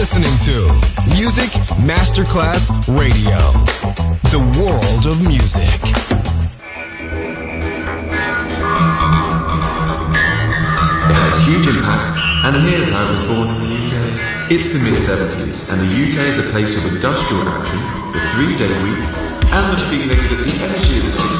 listening to Music Masterclass Radio, the world of music. Huge impact, and here's how it was born in the UK. It's the mid 70s, and the UK is a place of industrial action, the three day week, and the feeling that the energy of the 60s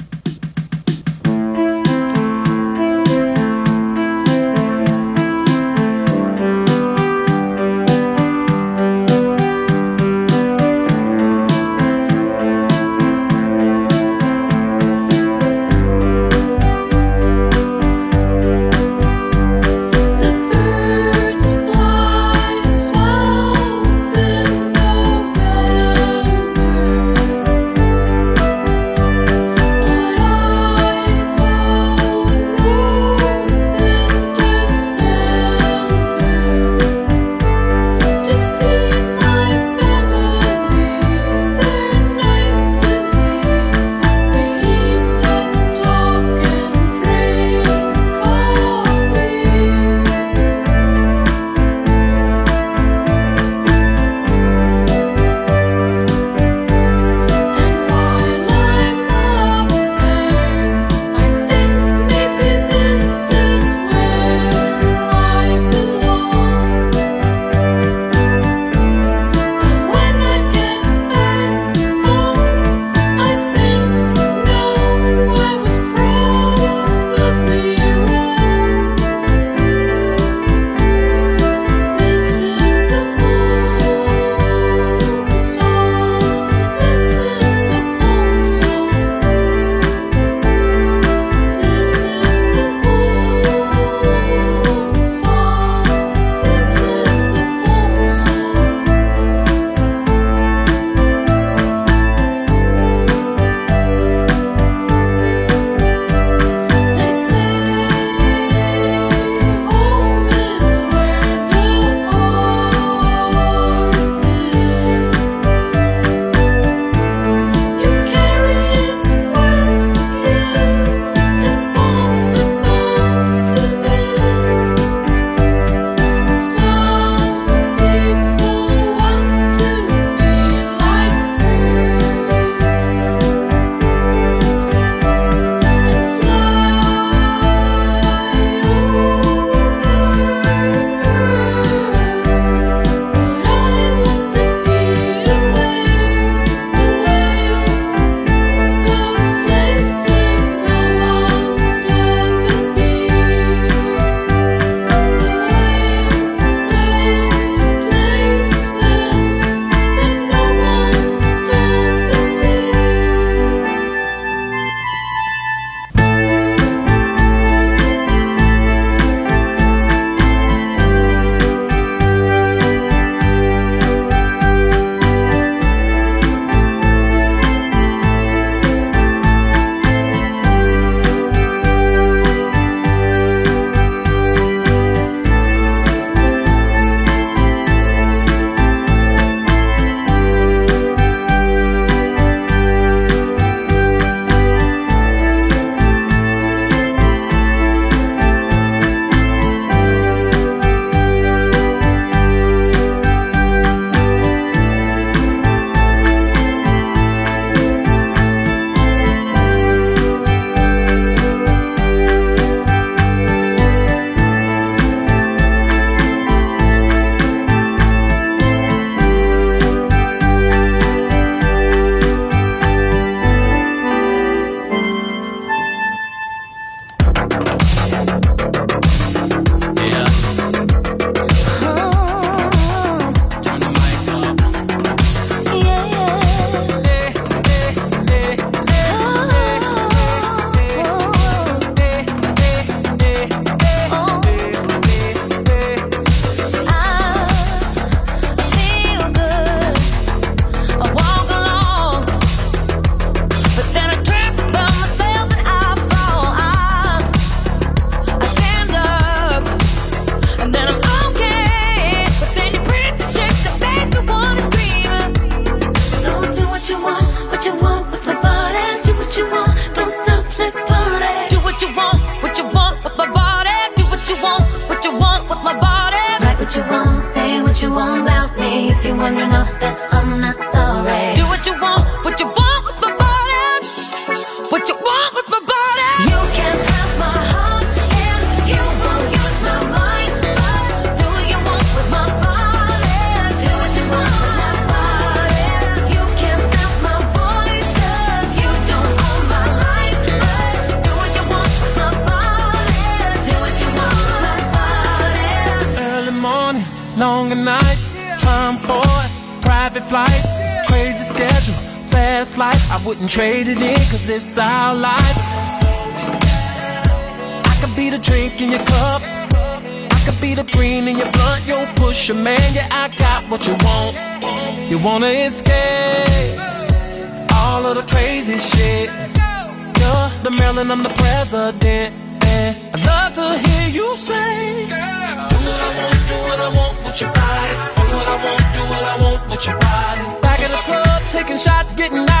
taking shots, getting out.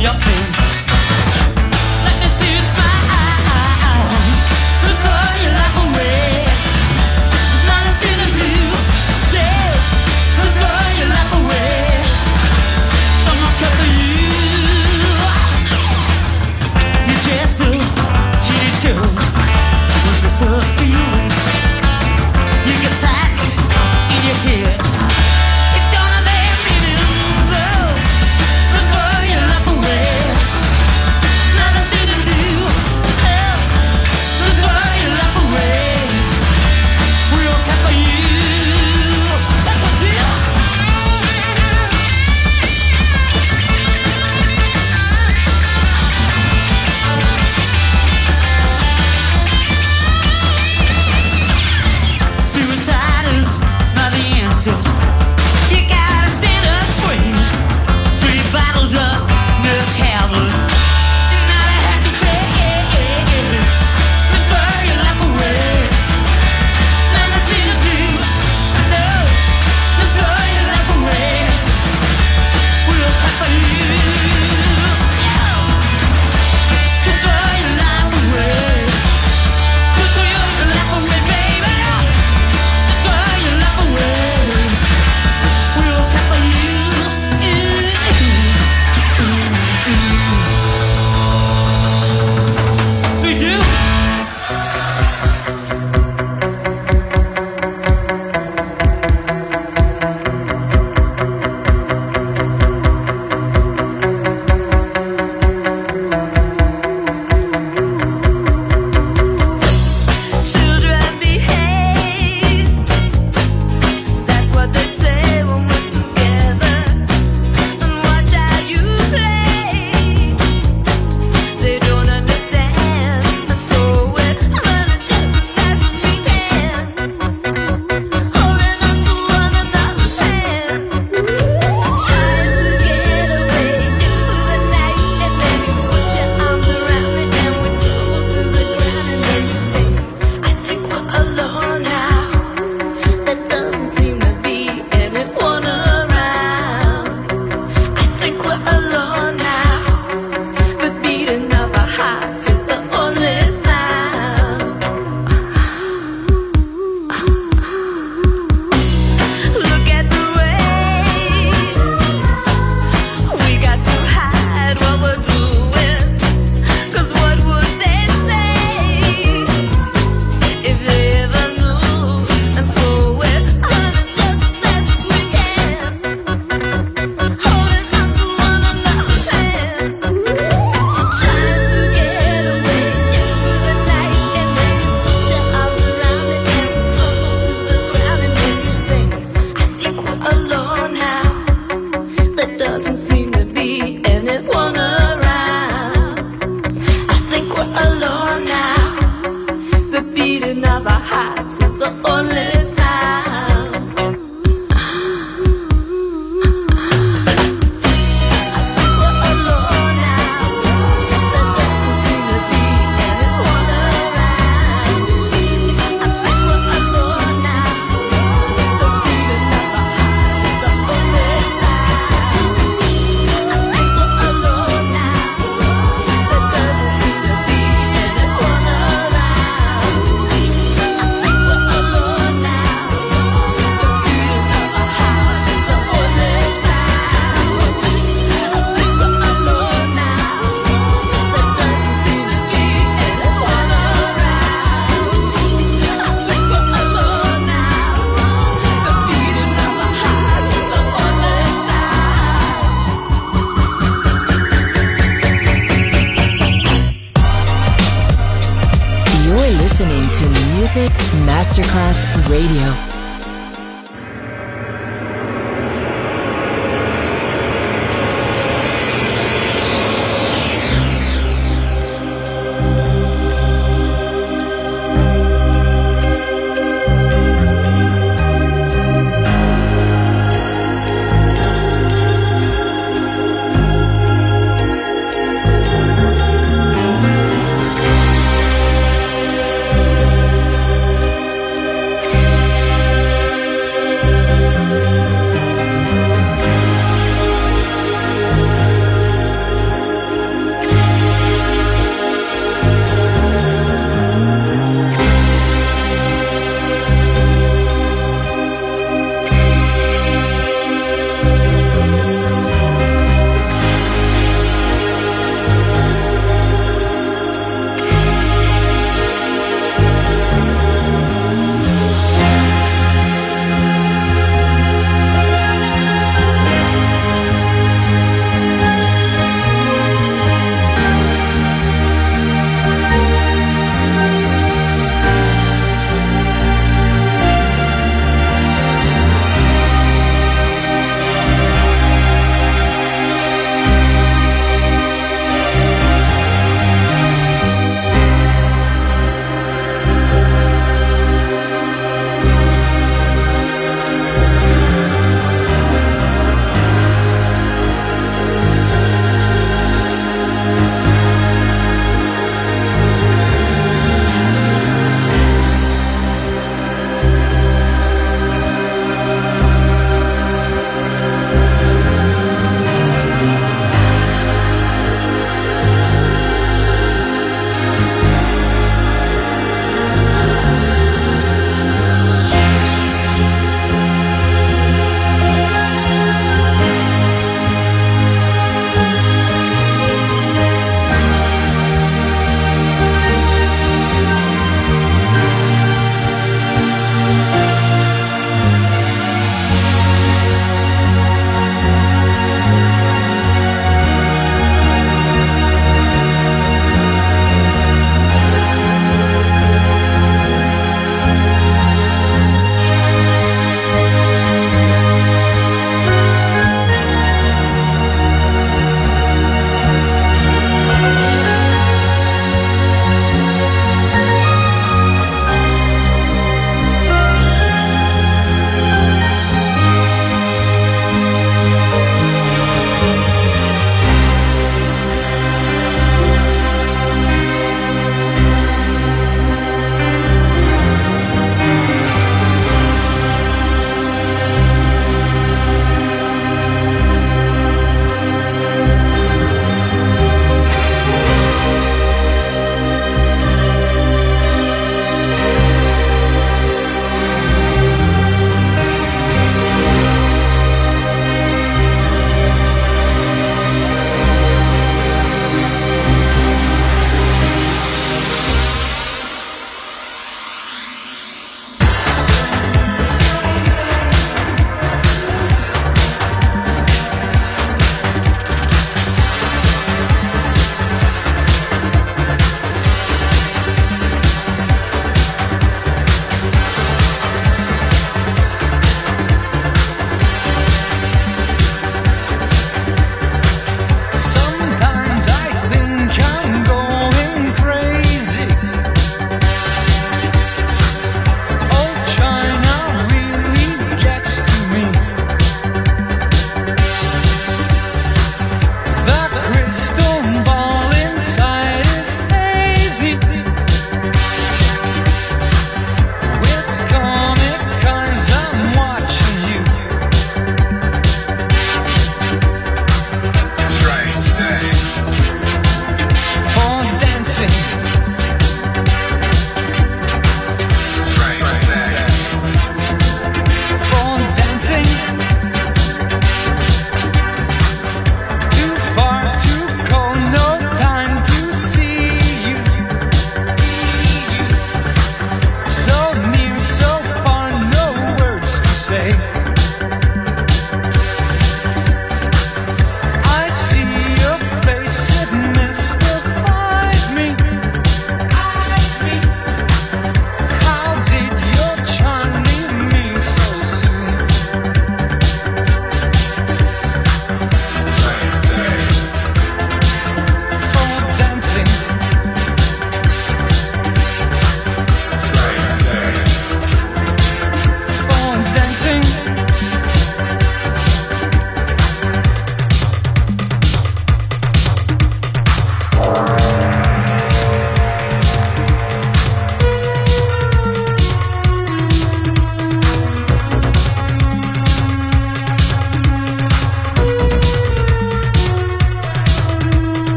your face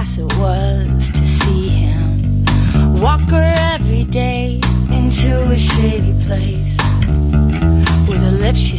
class it was to see him. Walk her every day into a shady place. With her lips, she